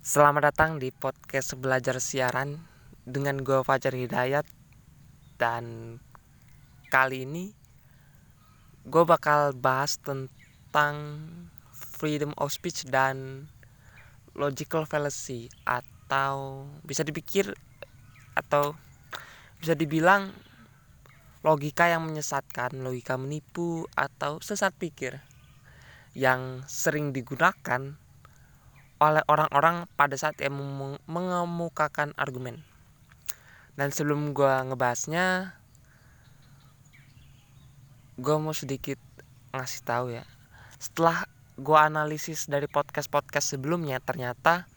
Selamat datang di podcast belajar siaran dengan gue Fajar Hidayat. Dan kali ini gue bakal bahas tentang freedom of speech dan logical fallacy atau bisa dipikir atau bisa dibilang logika yang menyesatkan, logika menipu atau sesat pikir yang sering digunakan oleh orang-orang pada saat yang mengemukakan argumen. Dan sebelum gue ngebahasnya, gue mau sedikit ngasih tahu ya. Setelah gue analisis dari podcast-podcast sebelumnya, ternyata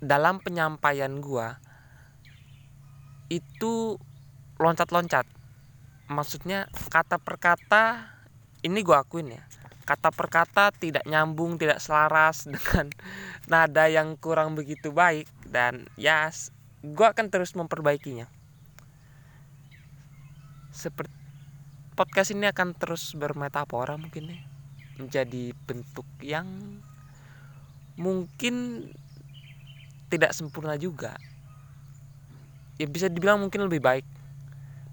dalam penyampaian gue itu loncat-loncat. Maksudnya kata per kata ini gue akuin ya kata per kata tidak nyambung, tidak selaras dengan nada yang kurang begitu baik. Dan ya gue akan terus memperbaikinya. Seperti podcast ini akan terus bermetafora mungkin ya. Menjadi bentuk yang mungkin tidak sempurna juga. Ya bisa dibilang mungkin lebih baik.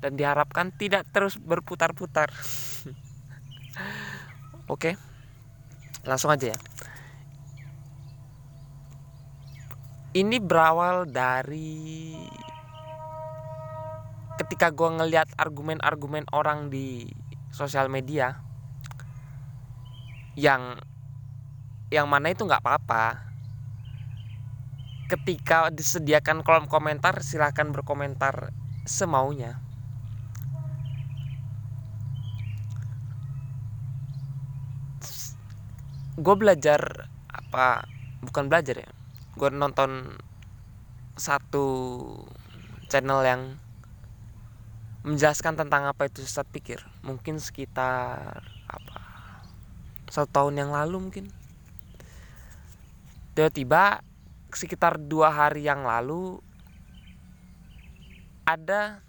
Dan diharapkan tidak terus berputar-putar Oke. Langsung aja ya. Ini berawal dari ketika gue ngeliat argumen-argumen orang di sosial media yang yang mana itu nggak apa-apa ketika disediakan kolom komentar silahkan berkomentar semaunya gue belajar apa? Bukan belajar ya. Gue nonton satu channel yang menjelaskan tentang apa itu sesat pikir. Mungkin sekitar apa? Satu tahun yang lalu mungkin. Tiba-tiba sekitar dua hari yang lalu ada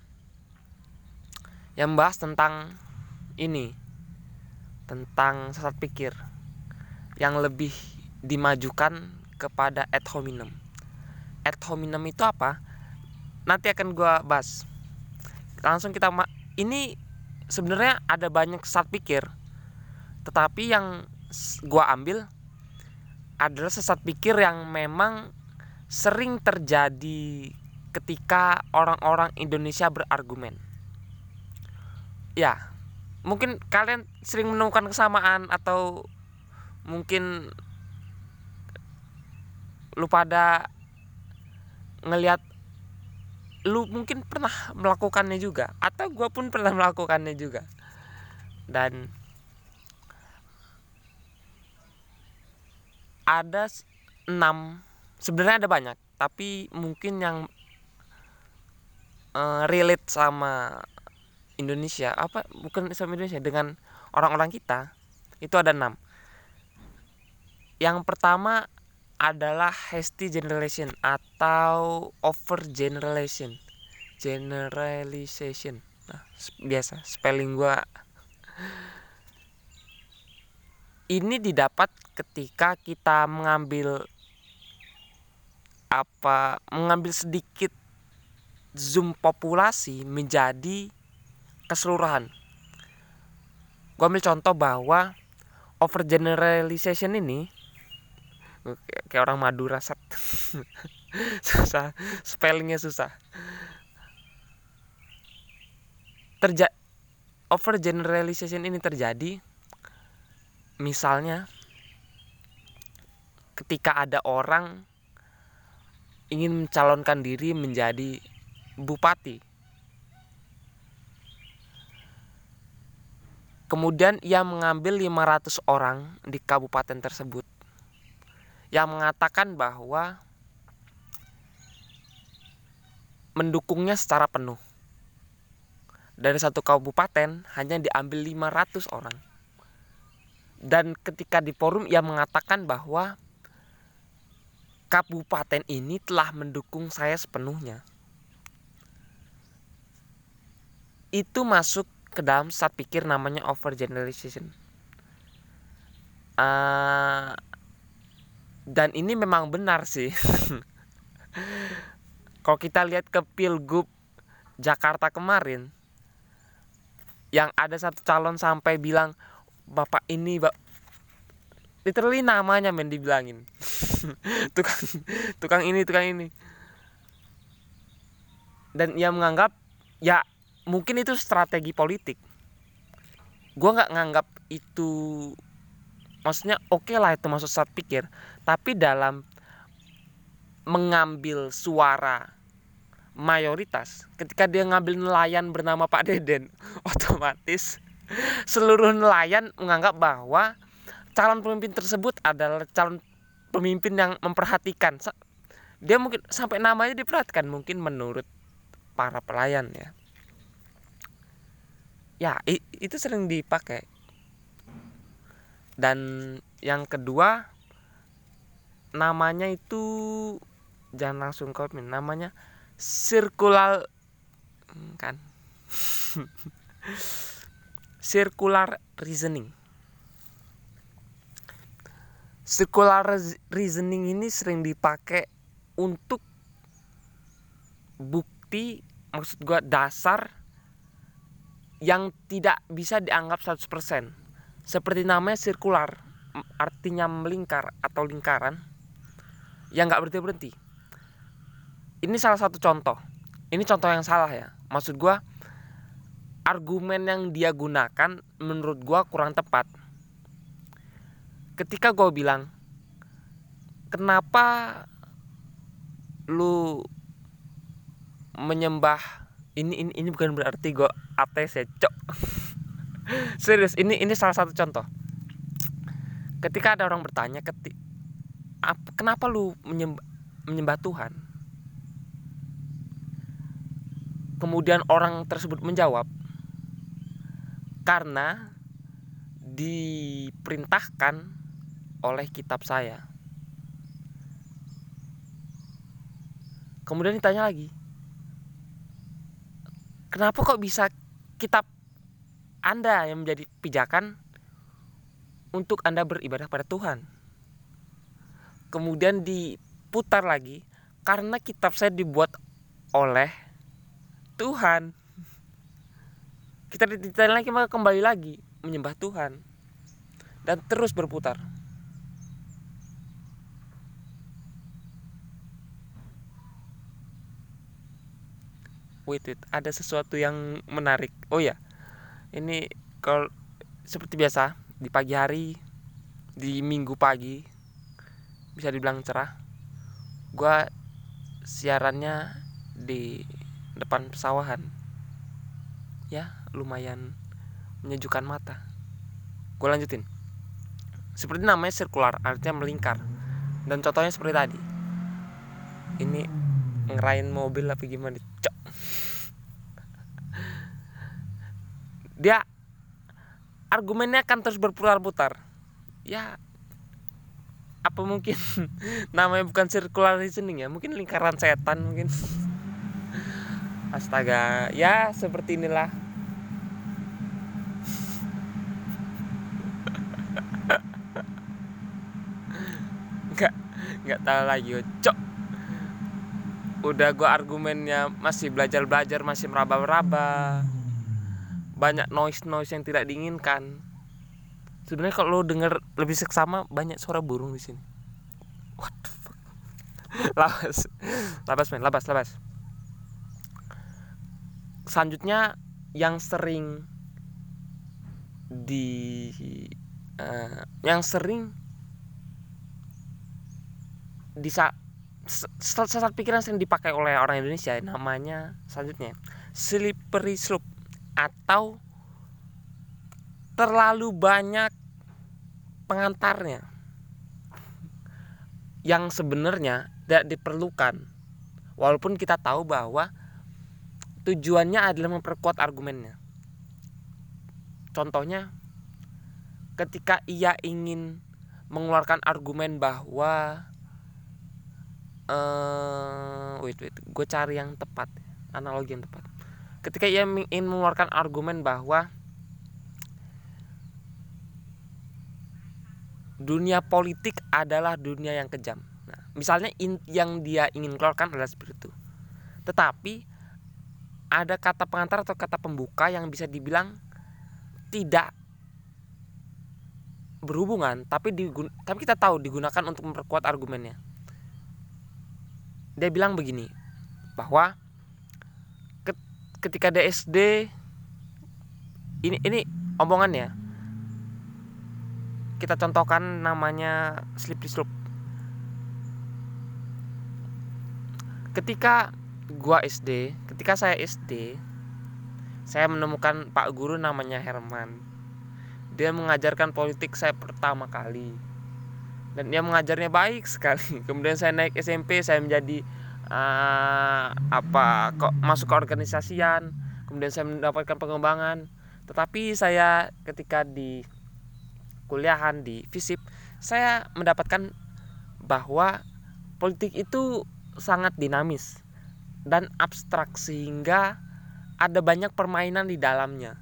yang bahas tentang ini. Tentang sesat pikir yang lebih dimajukan kepada ad hominem. Ad hominem itu apa? Nanti akan gue bahas. Langsung kita ini sebenarnya ada banyak sesat pikir, tetapi yang gue ambil adalah sesat pikir yang memang sering terjadi ketika orang-orang Indonesia berargumen. Ya, mungkin kalian sering menemukan kesamaan atau mungkin lu pada ngelihat lu mungkin pernah melakukannya juga atau gue pun pernah melakukannya juga. Dan ada enam. Sebenarnya ada banyak tapi mungkin yang uh, relate sama Indonesia apa bukan sama Indonesia dengan orang-orang kita itu ada enam yang pertama adalah hasty generation atau over generation. Generalization. Nah, biasa spelling gua ini didapat ketika kita mengambil apa mengambil sedikit zoom populasi menjadi keseluruhan. Gua ambil contoh bahwa overgeneralization ini kayak orang Madura set. Susah. Spellingnya susah. Terja over generalization ini terjadi misalnya ketika ada orang ingin mencalonkan diri menjadi bupati. Kemudian ia mengambil 500 orang di kabupaten tersebut yang mengatakan bahwa mendukungnya secara penuh. Dari satu kabupaten hanya diambil 500 orang. Dan ketika di forum ia mengatakan bahwa kabupaten ini telah mendukung saya sepenuhnya. Itu masuk ke dalam saat pikir namanya overgeneralization. Uh, dan ini memang benar sih. Kalau kita lihat ke pilgub Jakarta kemarin yang ada satu calon sampai bilang bapak ini bak literally namanya men dibilangin. Tukang tukang ini tukang ini. Dan ia menganggap ya mungkin itu strategi politik. Gue nggak nganggap itu maksudnya oke okay lah itu masuk saat pikir. Tapi dalam mengambil suara mayoritas ketika dia ngambil nelayan bernama Pak Deden otomatis seluruh nelayan menganggap bahwa calon pemimpin tersebut adalah calon pemimpin yang memperhatikan. Dia mungkin sampai namanya diperhatikan mungkin menurut para pelayan ya. Ya itu sering dipakai dan yang kedua namanya itu jangan langsung komen namanya circular kan? Circular reasoning. Circular reasoning ini sering dipakai untuk bukti maksud gua dasar yang tidak bisa dianggap 100% seperti namanya sirkular artinya melingkar atau lingkaran yang nggak berhenti berhenti ini salah satu contoh. Ini contoh yang salah ya. Maksud gue argumen yang dia gunakan menurut gue kurang tepat. Ketika gue bilang kenapa lu menyembah ini ini ini bukan berarti gue ateis ya cok serius ini ini salah satu contoh. Ketika ada orang bertanya ketik kenapa lu menyembah, menyembah Tuhan? Kemudian orang tersebut menjawab karena diperintahkan oleh kitab saya. Kemudian ditanya lagi kenapa kok bisa kitab anda yang menjadi pijakan untuk Anda beribadah pada Tuhan. Kemudian diputar lagi karena kitab saya dibuat oleh Tuhan. Kita ditanya lagi maka kembali lagi menyembah Tuhan dan terus berputar. Wait, wait, ada sesuatu yang menarik. Oh ya, ini kalau seperti biasa di pagi hari di minggu pagi bisa dibilang cerah gue siarannya di depan pesawahan. Ya lumayan menyejukkan mata. Gue lanjutin. Seperti namanya sirkular artinya melingkar. Dan contohnya seperti tadi. Ini ngerain mobil apa gimana cok dia argumennya akan terus berputar-putar. Ya apa mungkin namanya bukan circular reasoning ya? Mungkin lingkaran setan mungkin. Astaga ya seperti inilah. Nggak nggak tahu lagi cok. Udah gua argumennya masih belajar belajar masih meraba raba banyak noise noise yang tidak diinginkan. Sebenarnya kalau lo denger lebih seksama banyak suara burung di sini. What the fuck? Labas labas men. Labas labas selanjutnya yang sering di uh, yang sering di saat pikiran sering dipakai oleh orang Indonesia namanya selanjutnya slippery slope atau terlalu banyak pengantarnya yang sebenarnya tidak diperlukan. Walaupun kita tahu bahwa tujuannya adalah memperkuat argumennya. Contohnya ketika ia ingin mengeluarkan argumen bahwa uh, wait wait gue cari yang tepat analogi yang tepat ketika ia ingin mengeluarkan argumen bahwa dunia politik adalah dunia yang kejam. Nah misalnya in, yang dia ingin keluarkan adalah seperti itu. Tetapi ada kata pengantar atau kata pembuka yang bisa dibilang tidak berhubungan tapi digun tapi kita tahu digunakan untuk memperkuat argumennya. Dia bilang begini bahwa ketika DSD ini ini omongannya kita contohkan namanya slippery slope ketika gua SD ketika saya SD saya menemukan pak guru namanya Herman. Dia mengajarkan politik saya pertama kali. Dan dia mengajarnya baik sekali. Kemudian saya naik SMP saya menjadi uh, apa kok masuk ke organisasian kemudian saya mendapatkan pengembangan tetapi saya ketika di kuliahan di FISIP saya mendapatkan bahwa politik itu sangat dinamis dan abstrak sehingga ada banyak permainan di dalamnya.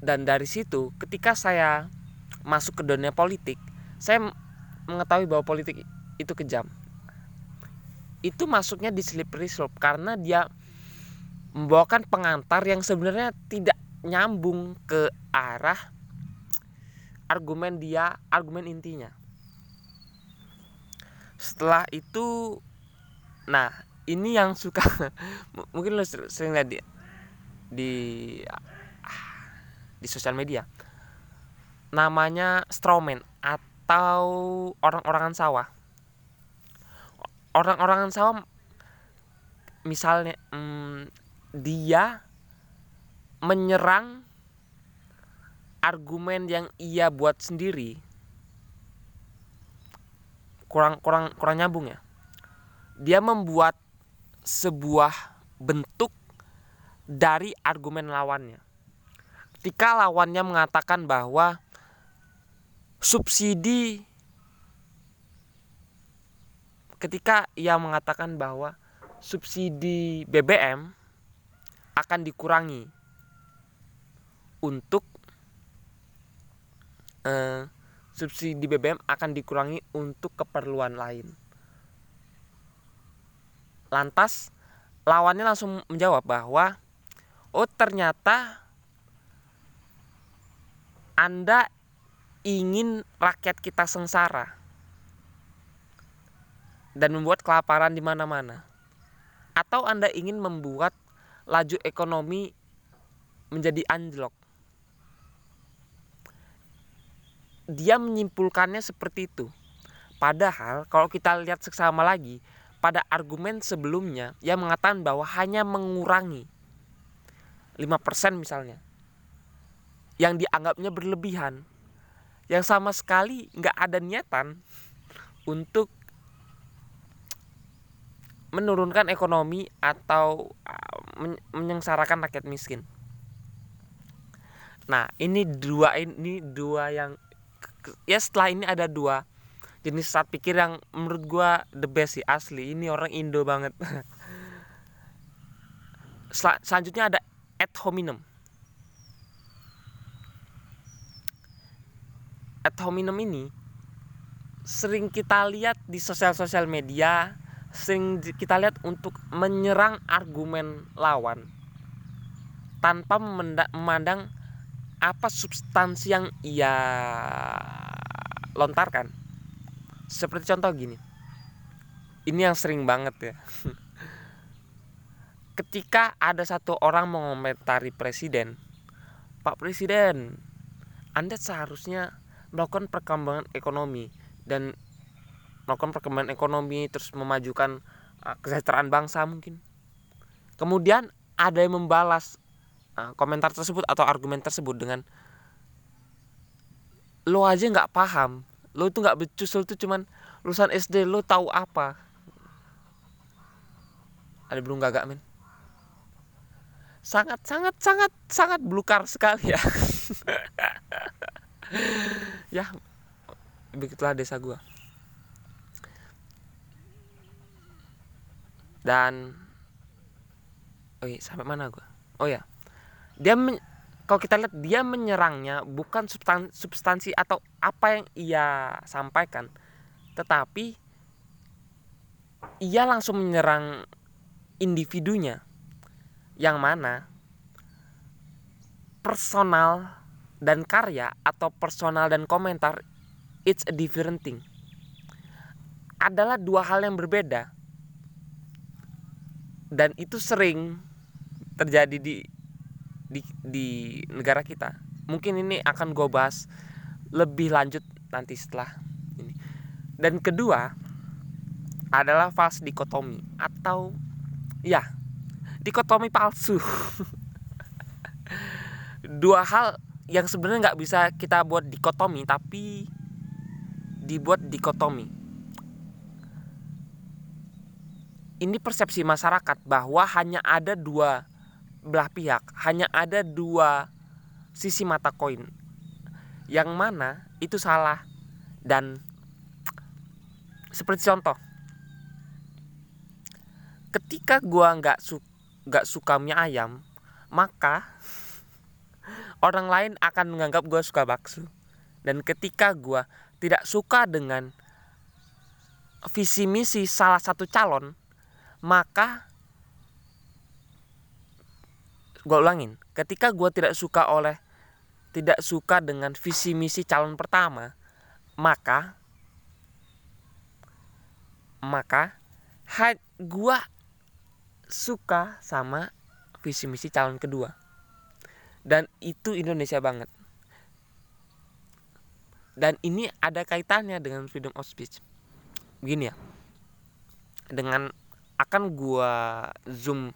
Dan dari situ ketika saya masuk ke dunia politik, saya mengetahui bahwa politik itu kejam. Itu masuknya di slippery slope karena dia membawakan pengantar yang sebenarnya tidak nyambung ke arah argumen dia argumen intinya. Setelah itu nah ini yang suka mungkin lo sering lihat di di di sosial media. Namanya strawman atau orang-orangan sawah orang-orangan sawah misalnya hmm, dia menyerang argumen yang ia buat sendiri. Kurang kurang kurang nyambung ya. Dia membuat sebuah bentuk dari argumen lawannya. Ketika lawannya mengatakan bahwa subsidi ketika ia mengatakan bahwa subsidi BBM akan dikurangi untuk eh, subsidi BBM akan dikurangi untuk keperluan lain. Lantas lawannya langsung menjawab bahwa oh ternyata Anda ingin rakyat kita sengsara dan membuat kelaparan di mana-mana. Atau Anda ingin membuat laju ekonomi menjadi anjlok dia menyimpulkannya seperti itu. Padahal kalau kita lihat seksama lagi pada argumen sebelumnya yang mengatakan bahwa hanya mengurangi 5% misalnya yang dianggapnya berlebihan yang sama sekali nggak ada niatan untuk menurunkan ekonomi atau uh, menyengsarakan rakyat miskin. Nah, ini dua ini dua yang ya setelah ini ada dua jenis saat pikir yang menurut gua the best sih asli. Ini orang Indo banget. Sel selanjutnya ada ad hominem. Ad hominem ini sering kita lihat di sosial-sosial media sering kita lihat untuk menyerang argumen lawan tanpa memandang apa substansi yang ia lontarkan. Seperti contoh gini. Ini yang sering banget ya. Ketika ada satu orang mengomentari presiden Pak Presiden Anda seharusnya melakukan perkembangan ekonomi dan melakukan perkembangan ekonomi terus memajukan uh, kesejahteraan bangsa mungkin. Kemudian ada yang membalas uh, komentar tersebut atau argumen tersebut dengan lo aja nggak paham. Lo itu nggak becus lo itu cuman lulusan SD lo tahu apa? Ada belum gagak men sangat sangat sangat sangat belukar sekali ya. Ya begitulah desa gua dan oh iya, sampai mana gua? Oh ya dia men kalau kita lihat dia menyerangnya bukan substansi, substansi atau apa yang ia sampaikan tetapi ia langsung menyerang individunya yang mana personal dan karya atau personal dan komentar it's a different thing. Adalah dua hal yang berbeda dan itu sering terjadi di di, di negara kita. Mungkin ini akan gue bahas lebih lanjut nanti setelah ini. Dan kedua adalah false dikotomi atau ya dikotomi palsu. Dua hal yang sebenarnya nggak bisa kita buat dikotomi tapi dibuat dikotomi ini persepsi masyarakat bahwa hanya ada dua belah pihak hanya ada dua sisi mata koin. Yang mana itu salah dan seperti contoh ketika gua nggak su nggak suka mie ayam maka orang lain akan menganggap gua suka bakso. Dan ketika gua tidak suka dengan visi misi salah satu calon maka gue ulangin ketika gue tidak suka oleh tidak suka dengan visi misi calon pertama maka maka gue suka sama visi misi calon kedua. Dan itu Indonesia banget. Dan ini ada kaitannya dengan freedom of speech. Begini ya. Dengan akan gua zoom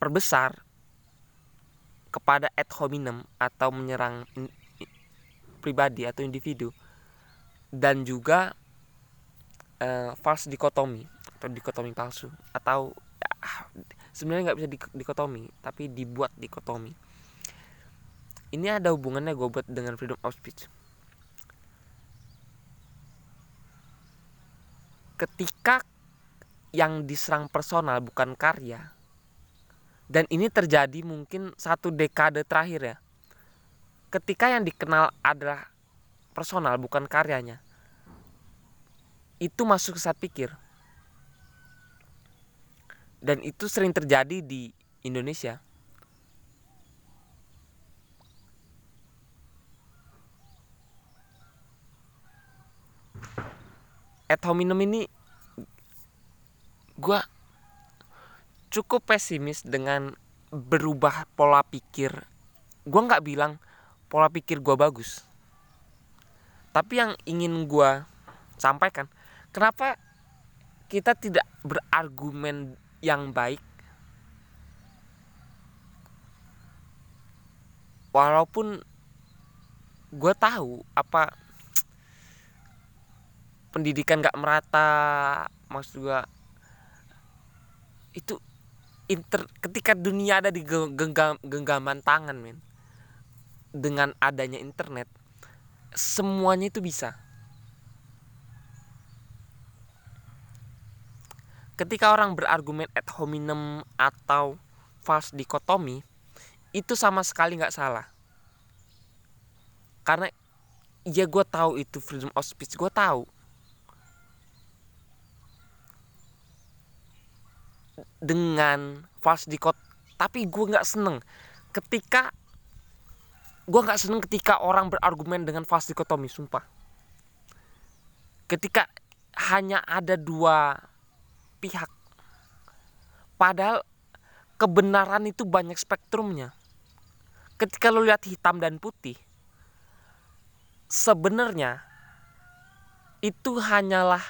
perbesar kepada ad hominem atau menyerang pribadi atau individu. Dan juga uh, false dikotomi atau dikotomi palsu atau ya, sebenarnya nggak bisa di, dikotomi tapi dibuat dikotomi. Ini ada hubungannya gue buat dengan freedom of speech. Ketika yang diserang personal bukan karya. Dan ini terjadi mungkin satu dekade terakhir ya. Ketika yang dikenal adalah personal bukan karyanya itu masuk ke saat pikir. Dan itu sering terjadi di Indonesia. Ad hominem ini gue cukup pesimis dengan berubah pola pikir. Gue nggak bilang pola pikir gue bagus. Tapi yang ingin gue sampaikan kenapa kita tidak berargumen yang baik? Walaupun gue tahu apa pendidikan gak merata maksud gue itu inter ketika dunia ada di genggam, genggaman tangan men dengan adanya internet semuanya itu bisa. Ketika orang berargumen ad hominem atau false dikotomi itu sama sekali nggak salah. Karena ya gue tahu itu freedom of speech gue tahu dengan false dikot tapi gue nggak seneng. Ketika gue nggak seneng ketika orang berargumen dengan false dikotomi sumpah. Ketika hanya ada dua pihak. Padahal kebenaran itu banyak spektrumnya. Ketika lo lihat hitam dan putih sebenarnya itu hanyalah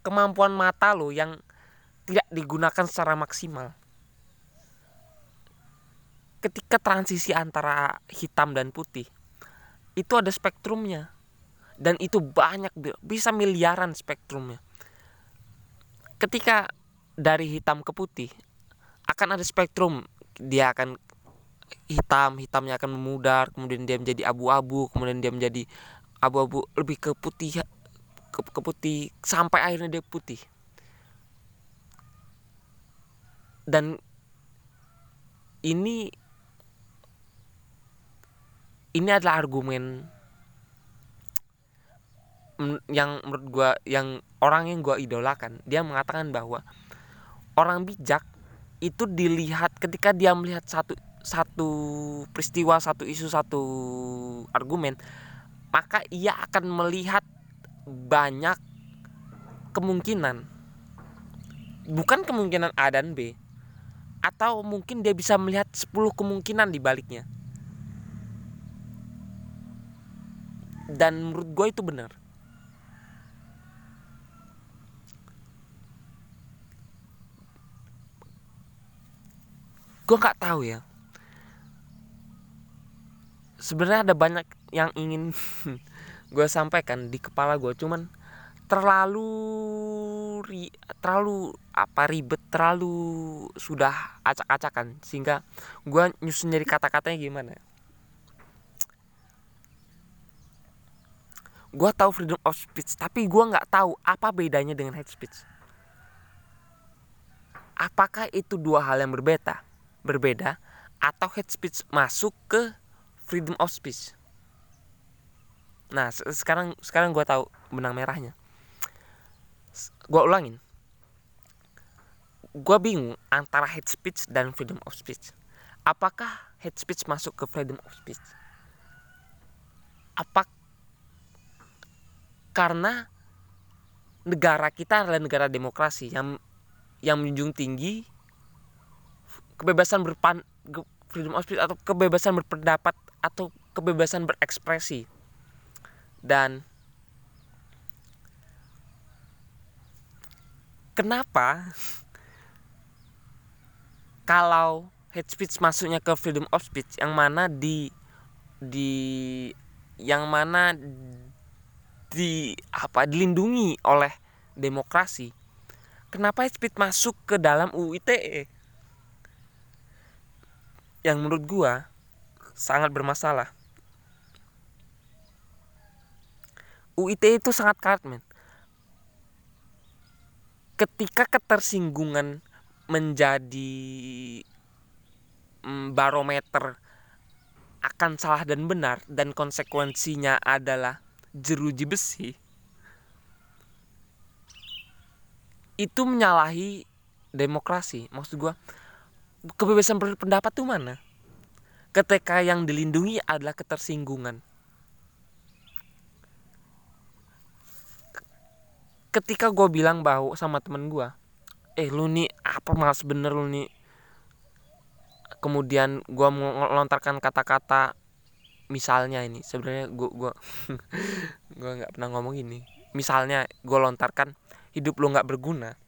kemampuan mata lo yang tidak digunakan secara maksimal. Ketika transisi antara hitam dan putih, itu ada spektrumnya. Dan itu banyak, bisa miliaran spektrumnya. Ketika dari hitam ke putih, akan ada spektrum. Dia akan hitam, hitamnya akan memudar, kemudian dia menjadi abu-abu, kemudian dia menjadi abu-abu lebih ke putih ke, ke putih sampai akhirnya dia putih dan ini ini adalah argumen yang menurut gue yang orang yang gue idolakan. Dia mengatakan bahwa orang bijak itu dilihat ketika dia melihat satu satu peristiwa satu isu satu argumen maka ia akan melihat banyak kemungkinan. Bukan kemungkinan A dan B atau mungkin dia bisa melihat 10 kemungkinan di baliknya. Dan menurut gue itu benar. Gue nggak tahu ya. Sebenarnya ada banyak yang ingin gue sampaikan di kepala gue cuman terlalu terlalu apa ribet terlalu sudah acak-acakan sehingga gue nyusun jadi kata-katanya gimana gue tahu freedom of speech tapi gue nggak tahu apa bedanya dengan hate speech apakah itu dua hal yang berbeda berbeda atau hate speech masuk ke freedom of speech. Nah, sekarang sekarang gue tahu benang merahnya. Gue ulangin. Gue bingung antara hate speech dan freedom of speech. Apakah hate speech masuk ke freedom of speech? Apa karena negara kita adalah negara demokrasi yang yang menjunjung tinggi kebebasan berpan freedom of speech atau kebebasan berpendapat atau kebebasan berekspresi dan kenapa kalau hate speech masuknya ke freedom of speech yang mana di di yang mana di apa dilindungi oleh demokrasi kenapa hate speech masuk ke dalam UU ITE yang menurut gua sangat bermasalah. UIT itu sangat karet men. Ketika ketersinggungan menjadi mm, barometer akan salah dan benar dan konsekuensinya adalah jeruji besi itu menyalahi demokrasi maksud gua kebebasan berpendapat tuh mana? Ketika yang dilindungi adalah ketersinggungan. Ketika gue bilang bahwa sama temen gue, eh lu nih apa malas bener lu nih. Kemudian gue melontarkan kata-kata misalnya ini sebenarnya gue gue gue nggak pernah ngomong ini misalnya gue lontarkan hidup lu nggak berguna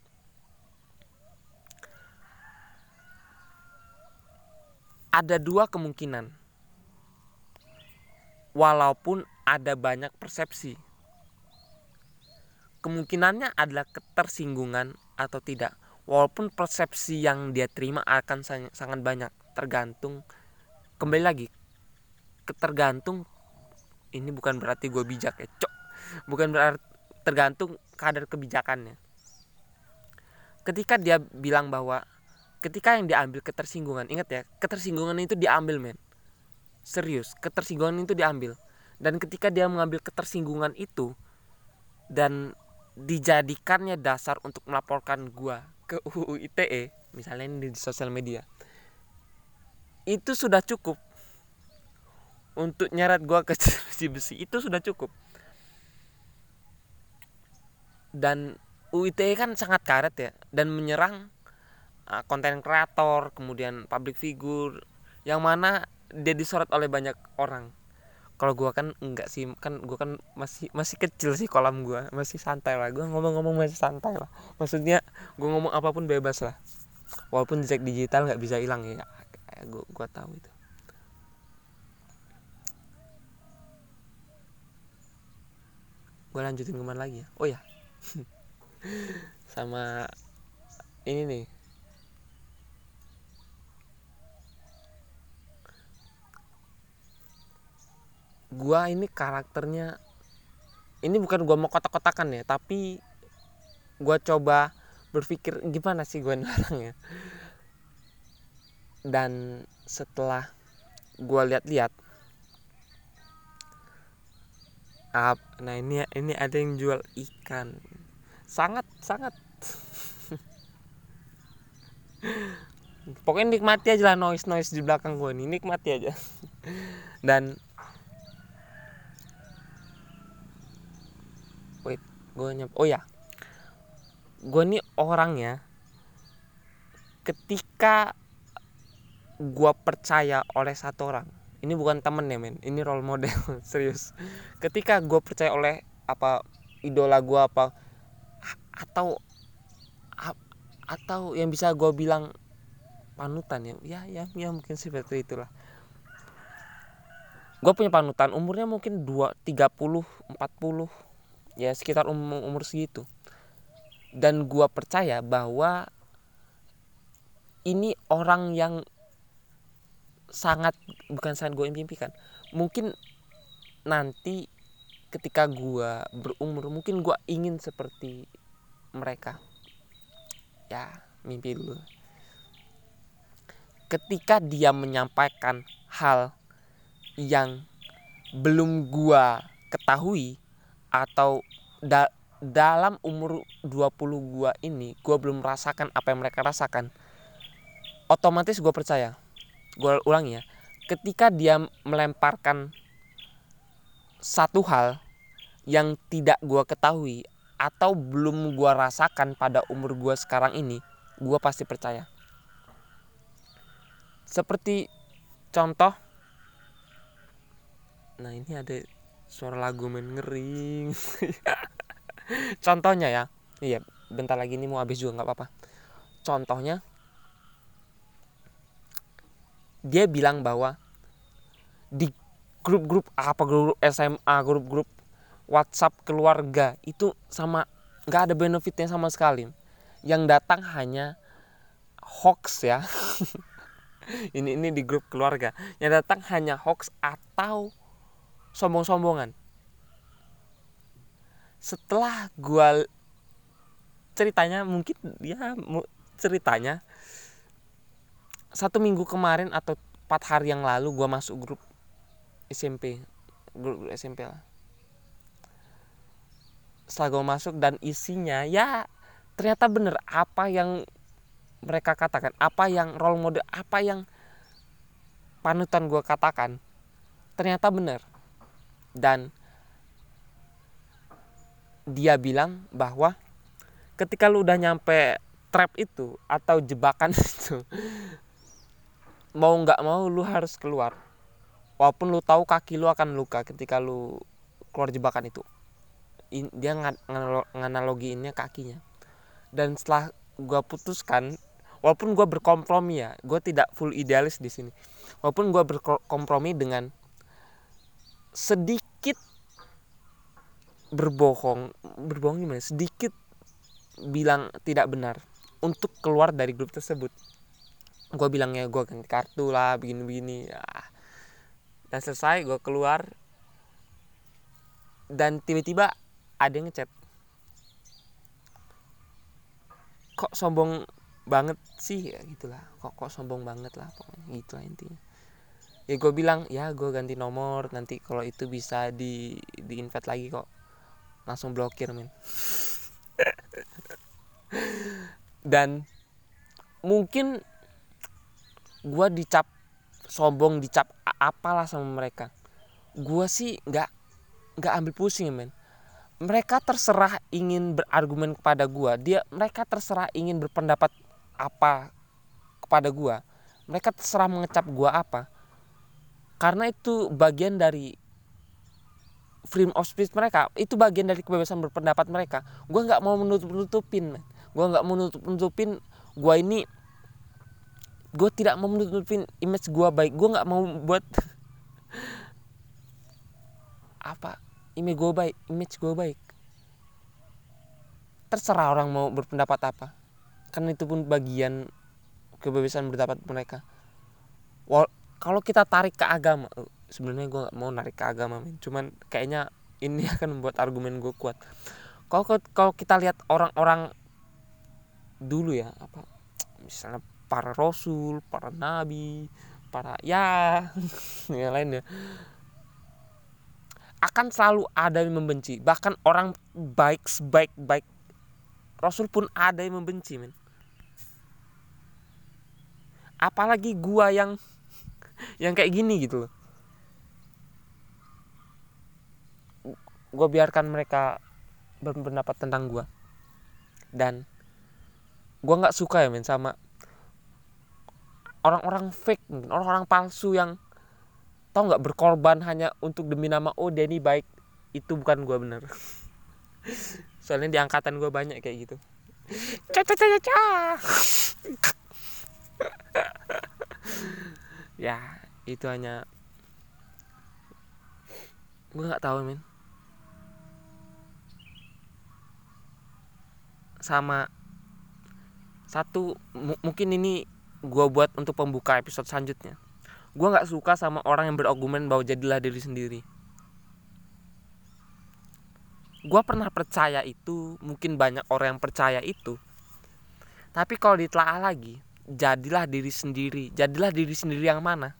ada dua kemungkinan. Walaupun ada banyak persepsi. Kemungkinannya adalah ketersinggungan atau tidak. Walaupun persepsi yang dia terima akan sangat banyak tergantung kembali lagi ketergantung ini bukan berarti gue bijak ya cok. Bukan berarti tergantung kadar kebijakannya. Ketika dia bilang bahwa ketika yang diambil ketersinggungan ingat ya ketersinggungan itu diambil men. Serius ketersinggungan itu diambil. Dan ketika dia mengambil ketersinggungan itu dan dijadikannya dasar untuk melaporkan gua ke UU ITE misalnya di sosial media. Itu sudah cukup untuk nyeret gua ke jeruji besi itu sudah cukup. Dan UITE kan sangat karet ya dan menyerang konten kreator kemudian public figure yang mana dia disorot oleh banyak orang kalau gua kan enggak sih kan gua kan masih masih kecil sih kolam gua masih santai lah. Gua ngomong-ngomong masih santai lah. Maksudnya gua ngomong apa pun bebas lah. Walaupun jejak digital nggak bisa hilang ya. Gua gua tahu itu. Gue lanjutin ke mana lagi ya? Oh ya. Sama ini nih gua ini karakternya ini bukan gua mau kotak-kotakan ya tapi gua coba berpikir gimana sih gue orangnya. Dan setelah gua lihat-lihat nah ini ini ada yang jual ikan. Sangat sangat. Pokoknya nikmati aja lah noise noise di belakang gue ini nikmati aja. Dan wait gue nyap oh ya gue nih orangnya ketika gue percaya oleh satu orang ini bukan temen ya men ini role model serius. Ketika gue percaya oleh apa idola gue apa atau atau yang bisa gue bilang panutan ya ya ya, ya mungkin seperti itulah. Gue punya panutan umurnya mungkin dua tiga puluh empat puluh ya sekitar umur umur segitu. Dan gue percaya bahwa ini orang yang sangat bukan sangat gue impikan. Mungkin nanti ketika gue berumur mungkin gue ingin seperti mereka. Ya mimpi dulu. Ketika dia menyampaikan hal yang belum gue ketahui atau da dalam umur 20 gue ini gue belum merasakan apa yang mereka rasakan. Otomatis gue percaya. Gue ulangi ya. Ketika dia melemparkan satu hal yang tidak gue ketahui atau belum gue rasakan pada umur gue sekarang ini gue pasti percaya. Seperti contoh nah ini ada suara lagu main ngering. Contohnya ya. Iya bentar lagi ini mau habis juga nggak apa-apa. Contohnya dia bilang bahwa di grup-grup apa grup SMA grup-grup WhatsApp keluarga itu sama nggak ada benefitnya sama sekali. Yang datang hanya hoax ya. Ini ini di grup keluarga. Yang datang hanya hoax atau sombong-sombongan. Setelah gua ceritanya mungkin ya ceritanya satu minggu kemarin atau empat hari yang lalu gue masuk grup SMP grup, grup SMP lah. Setelah gue masuk dan isinya ya ternyata bener apa yang mereka katakan apa yang role model apa yang panutan gue katakan ternyata bener dan dia bilang bahwa ketika lu udah nyampe trap itu atau jebakan itu mau nggak mau lu harus keluar. Walaupun lu tahu kaki lu akan luka ketika lu keluar jebakan itu. Dia nganalogiinnya kakinya. Dan setelah gue putuskan walaupun gue berkompromi ya gue tidak full idealis di sini. Walaupun gue berkompromi dengan sedikit berbohong berbohong gimana? Sedikit bilang tidak benar untuk keluar dari grup tersebut. Gue bilangnya gue ganti kartu lah begini-begini. Ya. dan selesai gue keluar. Dan tiba-tiba ada yang ngechat. Kok sombong banget sih? Ya gitulah. Kok kok sombong banget lah pokoknya gitu intinya. Ya gue bilang ya gue ganti nomor. Nanti kalau itu bisa di di invite lagi kok langsung blokir men dan mungkin gue dicap sombong dicap apalah sama mereka. Gue sih nggak nggak ambil pusing men mereka terserah ingin berargumen kepada gue dia mereka terserah ingin berpendapat apa kepada gue mereka terserah mengecap gue apa. Karena itu bagian dari freedom of speech mereka itu bagian dari kebebasan berpendapat mereka. Gue nggak mau menutup nutupin gue nggak mau menutup nutupin gue ini. Gue tidak mau menutupin image gue baik. Gue nggak mau buat apa image gue baik image gue baik. Terserah orang mau berpendapat apa. Karena itu pun bagian kebebasan berpendapat mereka. Kalau kita tarik ke agama sebenarnya gue nggak mau narik ke agama men. cuman kayaknya ini akan membuat argumen gue kuat. Kalau kalau kita lihat orang-orang dulu ya apa misalnya para rasul para nabi para ya yang lainnya akan selalu ada yang membenci. Bahkan orang baik sebaik baik Rasul pun ada yang membenci men. Apalagi gua yang yang kayak gini gitu loh gue biarkan mereka berpendapat tentang gue dan gue nggak suka ya men sama orang-orang fake orang-orang palsu yang tau nggak berkorban hanya untuk demi nama oh ini baik. Itu bukan gue bener. Soalnya di angkatan gue banyak kayak gitu. Caca caca caca ya itu hanya gue nggak tahu men sama satu mungkin ini gue buat untuk pembuka episode selanjutnya. Gue nggak suka sama orang yang berargumen bahwa jadilah diri sendiri. Gue pernah percaya itu mungkin banyak orang yang percaya itu. Tapi kalau ditelaah lagi jadilah diri sendiri. Jadilah diri sendiri yang mana?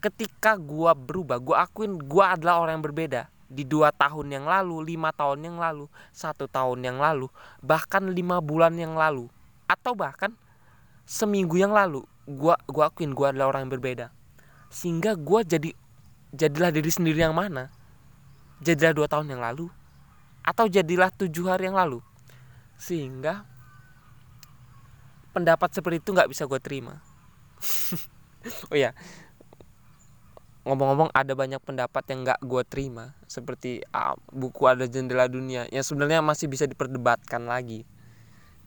Ketika gua berubah gua akuin gua adalah orang yang berbeda di dua tahun yang lalu lima tahun yang lalu satu tahun yang lalu bahkan lima bulan yang lalu atau bahkan seminggu yang lalu gua gua akuin gua adalah orang yang berbeda. Sehingga gua jadi jadilah diri sendiri yang mana? Jadilah dua tahun yang lalu atau jadilah tujuh hari yang lalu? Sehingga pendapat seperti itu nggak bisa gue terima. Oh ya ngomong-ngomong ada banyak pendapat yang nggak gue terima. Seperti uh, buku ada jendela dunia yang sebenarnya masih bisa diperdebatkan lagi.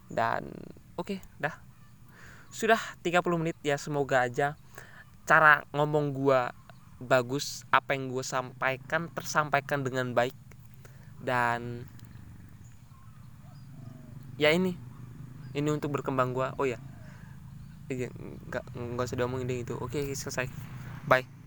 Dan oke okay, dah. Sudah 30 menit ya semoga aja cara ngomong gue bagus apa yang gue sampaikan tersampaikan dengan baik. Dan ya ini ini untuk berkembang gua. Oh ya iya, nggak nggak usah diomongin itu. Oke selesai. Bye